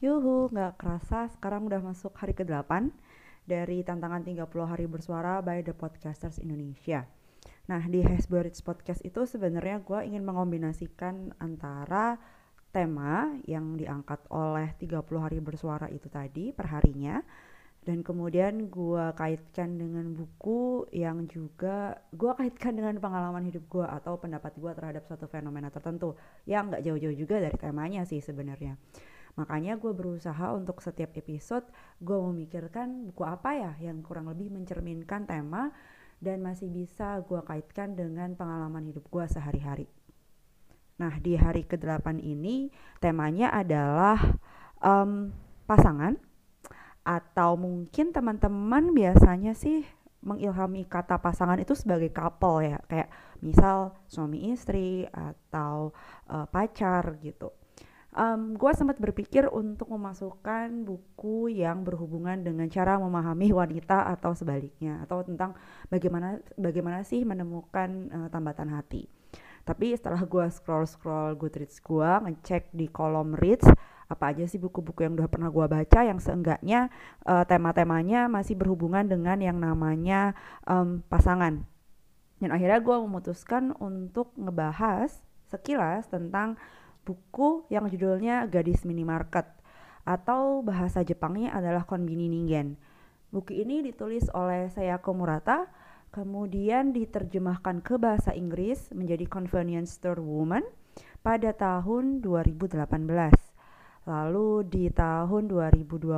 Yuhu, nggak kerasa sekarang udah masuk hari ke-8 dari tantangan 30 hari bersuara by The Podcasters Indonesia. Nah, di Hasbury's Podcast itu sebenarnya gue ingin mengombinasikan antara tema yang diangkat oleh 30 hari bersuara itu tadi perharinya dan kemudian gue kaitkan dengan buku yang juga gue kaitkan dengan pengalaman hidup gue atau pendapat gue terhadap suatu fenomena tertentu yang nggak jauh-jauh juga dari temanya sih sebenarnya. Makanya gue berusaha untuk setiap episode gue memikirkan buku apa ya yang kurang lebih mencerminkan tema dan masih bisa gue kaitkan dengan pengalaman hidup gue sehari-hari. Nah di hari ke-8 ini temanya adalah um, pasangan atau mungkin teman-teman biasanya sih mengilhami kata pasangan itu sebagai couple ya kayak misal suami istri atau uh, pacar gitu um, gue sempat berpikir untuk memasukkan buku yang berhubungan dengan cara memahami wanita atau sebaliknya atau tentang bagaimana bagaimana sih menemukan uh, tambatan hati. Tapi setelah gue scroll scroll Goodreads gue ngecek di kolom reads apa aja sih buku-buku yang udah pernah gue baca yang seenggaknya uh, tema-temanya masih berhubungan dengan yang namanya um, pasangan. Dan akhirnya gue memutuskan untuk ngebahas sekilas tentang buku yang judulnya Gadis Minimarket atau bahasa Jepangnya adalah Konbini Ningen. Buku ini ditulis oleh Sayako Murata, kemudian diterjemahkan ke bahasa Inggris menjadi Convenience Store Woman pada tahun 2018. Lalu di tahun 2020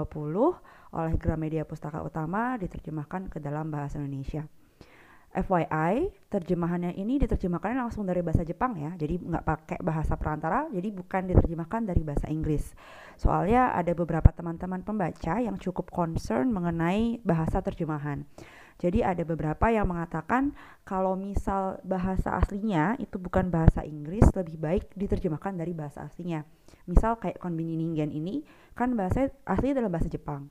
oleh Gramedia Pustaka Utama diterjemahkan ke dalam bahasa Indonesia. FYI, terjemahannya ini diterjemahkan langsung dari bahasa Jepang ya, jadi nggak pakai bahasa perantara, jadi bukan diterjemahkan dari bahasa Inggris. Soalnya ada beberapa teman-teman pembaca yang cukup concern mengenai bahasa terjemahan. Jadi ada beberapa yang mengatakan kalau misal bahasa aslinya itu bukan bahasa Inggris, lebih baik diterjemahkan dari bahasa aslinya. Misal kayak konbini ningen ini kan bahasa asli adalah bahasa Jepang.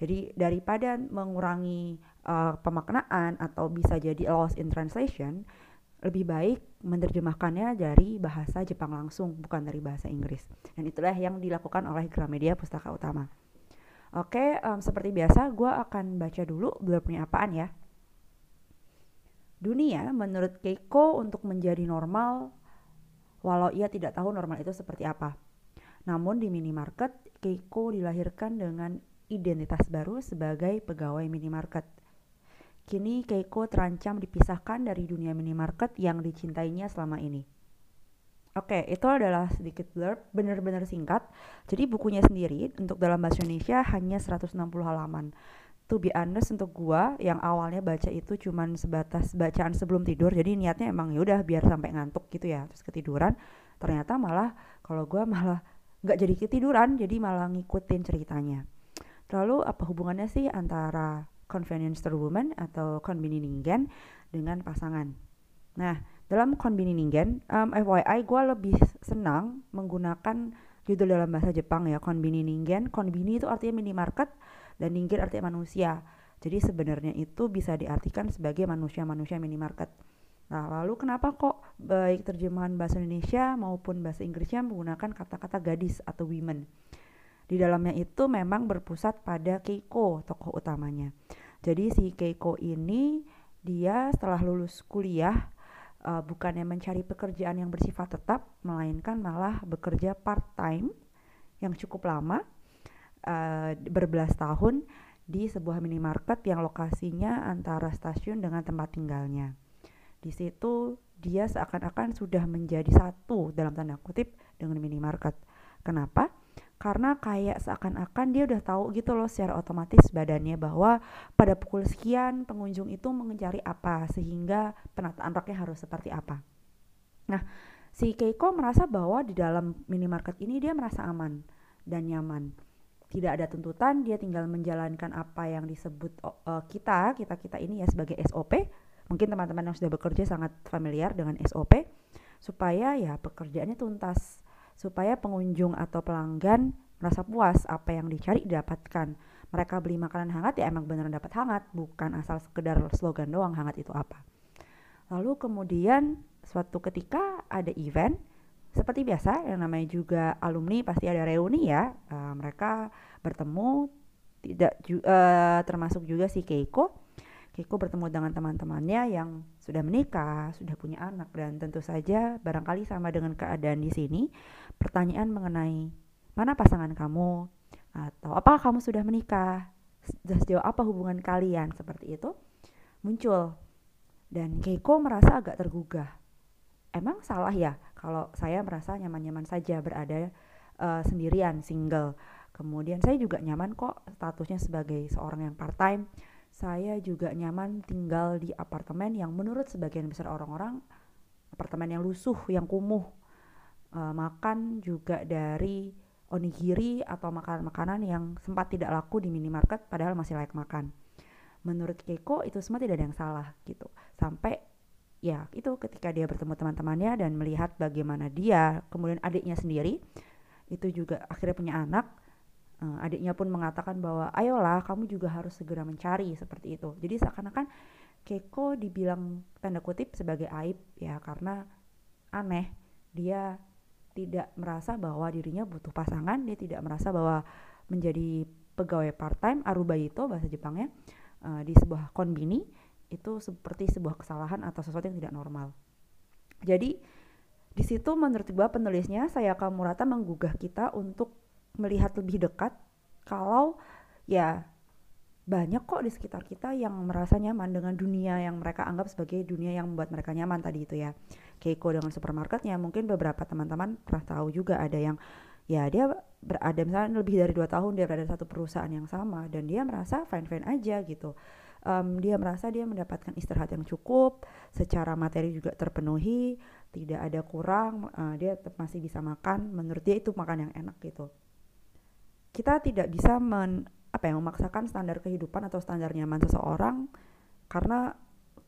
Jadi daripada mengurangi uh, pemaknaan atau bisa jadi lost in translation, lebih baik menerjemahkannya dari bahasa Jepang langsung bukan dari bahasa Inggris. Dan itulah yang dilakukan oleh Gramedia Pustaka Utama. Oke, um, seperti biasa gue akan baca dulu blurbnya apaan ya. Dunia menurut Keiko untuk menjadi normal walau ia tidak tahu normal itu seperti apa. Namun di minimarket, Keiko dilahirkan dengan identitas baru sebagai pegawai minimarket. Kini Keiko terancam dipisahkan dari dunia minimarket yang dicintainya selama ini. Oke, itu adalah sedikit blurb, benar-benar singkat. Jadi bukunya sendiri untuk dalam bahasa Indonesia hanya 160 halaman. To be honest untuk gua yang awalnya baca itu cuman sebatas bacaan sebelum tidur. Jadi niatnya emang ya udah biar sampai ngantuk gitu ya, terus ketiduran. Ternyata malah kalau gua malah nggak jadi ketiduran, jadi malah ngikutin ceritanya. Lalu apa hubungannya sih antara convenience store woman atau konbini ningen dengan pasangan? Nah, dalam konbini ningen, um, FYI gue lebih senang menggunakan judul dalam bahasa Jepang ya, konbini ningen. Konbini itu artinya minimarket dan ningen artinya manusia. Jadi sebenarnya itu bisa diartikan sebagai manusia-manusia minimarket. Nah, lalu kenapa kok baik terjemahan bahasa Indonesia maupun bahasa Inggrisnya menggunakan kata-kata gadis atau women? Di dalamnya itu memang berpusat pada Keiko, tokoh utamanya. Jadi si Keiko ini dia setelah lulus kuliah uh, bukannya mencari pekerjaan yang bersifat tetap, melainkan malah bekerja part time yang cukup lama uh, berbelas tahun di sebuah minimarket yang lokasinya antara stasiun dengan tempat tinggalnya. Di situ dia seakan-akan sudah menjadi satu dalam tanda kutip dengan minimarket. Kenapa? Karena kayak seakan-akan dia udah tahu gitu loh secara otomatis badannya bahwa pada pukul sekian pengunjung itu mencari apa sehingga penataan roknya harus seperti apa. Nah, si Keiko merasa bahwa di dalam minimarket ini dia merasa aman dan nyaman. Tidak ada tuntutan, dia tinggal menjalankan apa yang disebut uh, kita, kita-kita ini ya sebagai SOP. Mungkin teman-teman yang sudah bekerja sangat familiar dengan SOP supaya ya pekerjaannya tuntas supaya pengunjung atau pelanggan merasa puas apa yang dicari didapatkan. Mereka beli makanan hangat ya emang beneran dapat hangat, bukan asal sekedar slogan doang hangat itu apa. Lalu kemudian suatu ketika ada event seperti biasa yang namanya juga alumni pasti ada reuni ya uh, mereka bertemu tidak ju uh, termasuk juga si Keiko Keiko bertemu dengan teman-temannya yang sudah menikah, sudah punya anak dan tentu saja barangkali sama dengan keadaan di sini pertanyaan mengenai mana pasangan kamu atau apakah kamu sudah menikah sejauh apa hubungan kalian seperti itu muncul. Dan Keiko merasa agak tergugah. Emang salah ya kalau saya merasa nyaman-nyaman saja berada uh, sendirian single. Kemudian saya juga nyaman kok statusnya sebagai seorang yang part time saya juga nyaman tinggal di apartemen yang menurut sebagian besar orang-orang apartemen yang lusuh yang kumuh uh, makan juga dari onigiri atau makanan-makanan yang sempat tidak laku di minimarket padahal masih layak makan. Menurut Keiko itu semua tidak ada yang salah gitu. Sampai ya itu ketika dia bertemu teman-temannya dan melihat bagaimana dia kemudian adiknya sendiri itu juga akhirnya punya anak uh, adiknya pun mengatakan bahwa ayolah kamu juga harus segera mencari seperti itu jadi seakan-akan Keiko dibilang tanda kutip sebagai aib ya karena aneh dia tidak merasa bahwa dirinya butuh pasangan, dia tidak merasa bahwa menjadi pegawai part-time arubaito bahasa Jepangnya uh, di sebuah konbini itu seperti sebuah kesalahan atau sesuatu yang tidak normal. Jadi di situ menurut gue penulisnya saya Murata menggugah kita untuk melihat lebih dekat kalau ya banyak kok di sekitar kita yang merasa nyaman dengan dunia yang mereka anggap sebagai dunia yang membuat mereka nyaman tadi itu ya. Keiko dengan supermarketnya mungkin beberapa teman-teman pernah tahu juga ada yang ya dia berada misalnya lebih dari dua tahun dia berada satu perusahaan yang sama dan dia merasa fine fine aja gitu um, dia merasa dia mendapatkan istirahat yang cukup secara materi juga terpenuhi tidak ada kurang uh, dia tetap masih bisa makan menurut dia itu makan yang enak gitu kita tidak bisa men apa yang memaksakan standar kehidupan atau standar nyaman seseorang karena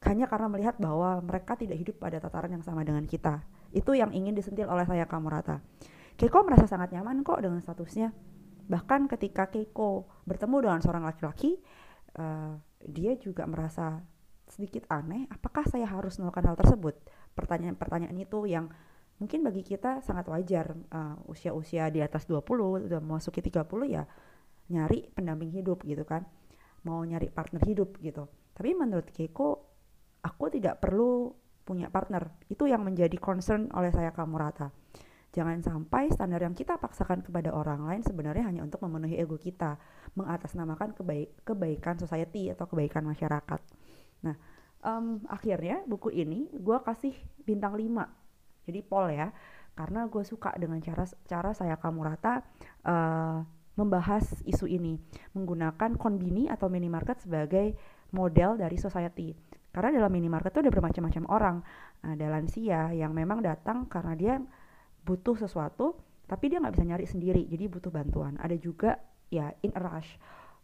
hanya karena melihat bahwa mereka tidak hidup pada tataran yang sama dengan kita. Itu yang ingin disentil oleh saya Kamurata. Keiko merasa sangat nyaman kok dengan statusnya. Bahkan ketika Keiko bertemu dengan seorang laki-laki, uh, dia juga merasa sedikit aneh. Apakah saya harus melakukan hal tersebut? Pertanyaan-pertanyaan itu yang mungkin bagi kita sangat wajar. Uh, usia-usia di atas 20, udah memasuki 30 ya nyari pendamping hidup gitu kan. Mau nyari partner hidup gitu. Tapi menurut Keiko aku tidak perlu punya partner. Itu yang menjadi concern oleh saya kamu rata jangan sampai standar yang kita paksakan kepada orang lain sebenarnya hanya untuk memenuhi ego kita mengatasnamakan kebaik kebaikan society atau kebaikan masyarakat. Nah um, akhirnya buku ini gue kasih bintang 5 jadi pol ya karena gue suka dengan cara cara saya kamu rata uh, membahas isu ini menggunakan konbini atau minimarket sebagai model dari society. Karena dalam minimarket itu ada bermacam-macam orang. Ada lansia yang memang datang karena dia butuh sesuatu, tapi dia nggak bisa nyari sendiri, jadi butuh bantuan. Ada juga ya in a rush,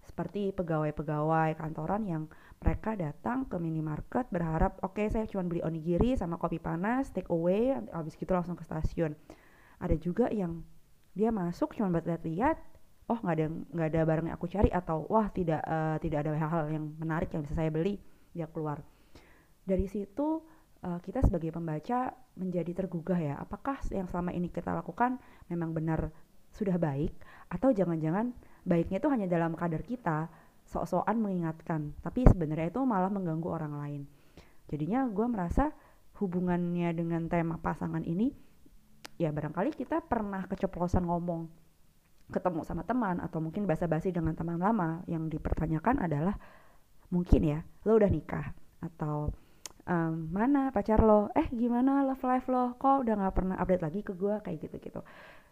seperti pegawai-pegawai kantoran yang mereka datang ke minimarket berharap oke okay, saya cuma beli onigiri sama kopi panas take away habis gitu langsung ke stasiun. Ada juga yang dia masuk cuma buat lihat-lihat oh nggak ada nggak ada barang yang aku cari atau wah tidak uh, tidak ada hal-hal yang menarik yang bisa saya beli dia keluar. Dari situ uh, kita sebagai pembaca menjadi tergugah ya apakah yang selama ini kita lakukan memang benar sudah baik atau jangan-jangan baiknya itu hanya dalam kadar kita sok-sokan mengingatkan. Tapi sebenarnya itu malah mengganggu orang lain. Jadinya gue merasa hubungannya dengan tema pasangan ini ya barangkali kita pernah keceplosan ngomong ketemu sama teman atau mungkin basa-basi dengan teman lama yang dipertanyakan adalah mungkin ya lo udah nikah? Atau um, mana pacar lo? Eh gimana? Love life lo? Kok udah nggak pernah update lagi ke gue kayak gitu gitu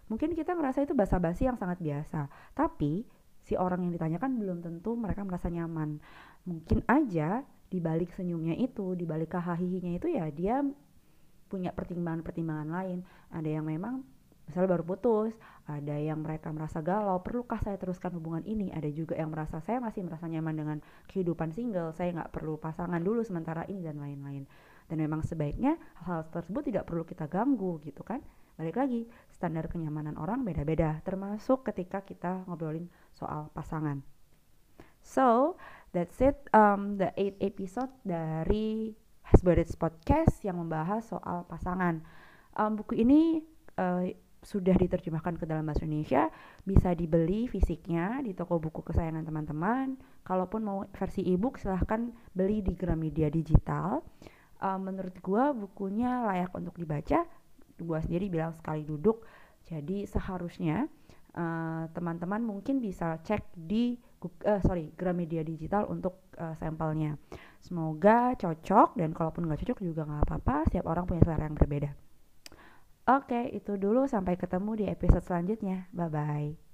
mungkin kita ngerasa itu basa-basi yang sangat biasa. Tapi si orang yang ditanyakan belum tentu mereka merasa nyaman. Mungkin aja di balik senyumnya itu di balik hahihinya itu ya dia punya pertimbangan-pertimbangan lain. Ada yang memang misalnya baru putus, ada yang mereka merasa galau, perlukah saya teruskan hubungan ini? Ada juga yang merasa saya masih merasa nyaman dengan kehidupan single, saya nggak perlu pasangan dulu sementara ini dan lain-lain. Dan memang sebaiknya hal, hal tersebut tidak perlu kita ganggu gitu kan. Balik lagi, standar kenyamanan orang beda-beda, termasuk ketika kita ngobrolin soal pasangan. So, that's it, um, the eight episode dari Hasbard's Podcast yang membahas soal pasangan. Um, buku ini uh, sudah diterjemahkan ke dalam bahasa Indonesia bisa dibeli fisiknya di toko buku kesayangan teman-teman. Kalaupun mau versi ebook silahkan beli di Gramedia Digital. Uh, menurut gue bukunya layak untuk dibaca. Gue sendiri bilang sekali duduk. Jadi seharusnya uh, teman-teman uh, mungkin bisa cek di uh, sorry Gramedia Digital untuk uh, sampelnya. Semoga cocok dan kalaupun nggak cocok juga nggak apa-apa. Setiap orang punya selera yang berbeda Oke, itu dulu. Sampai ketemu di episode selanjutnya. Bye bye.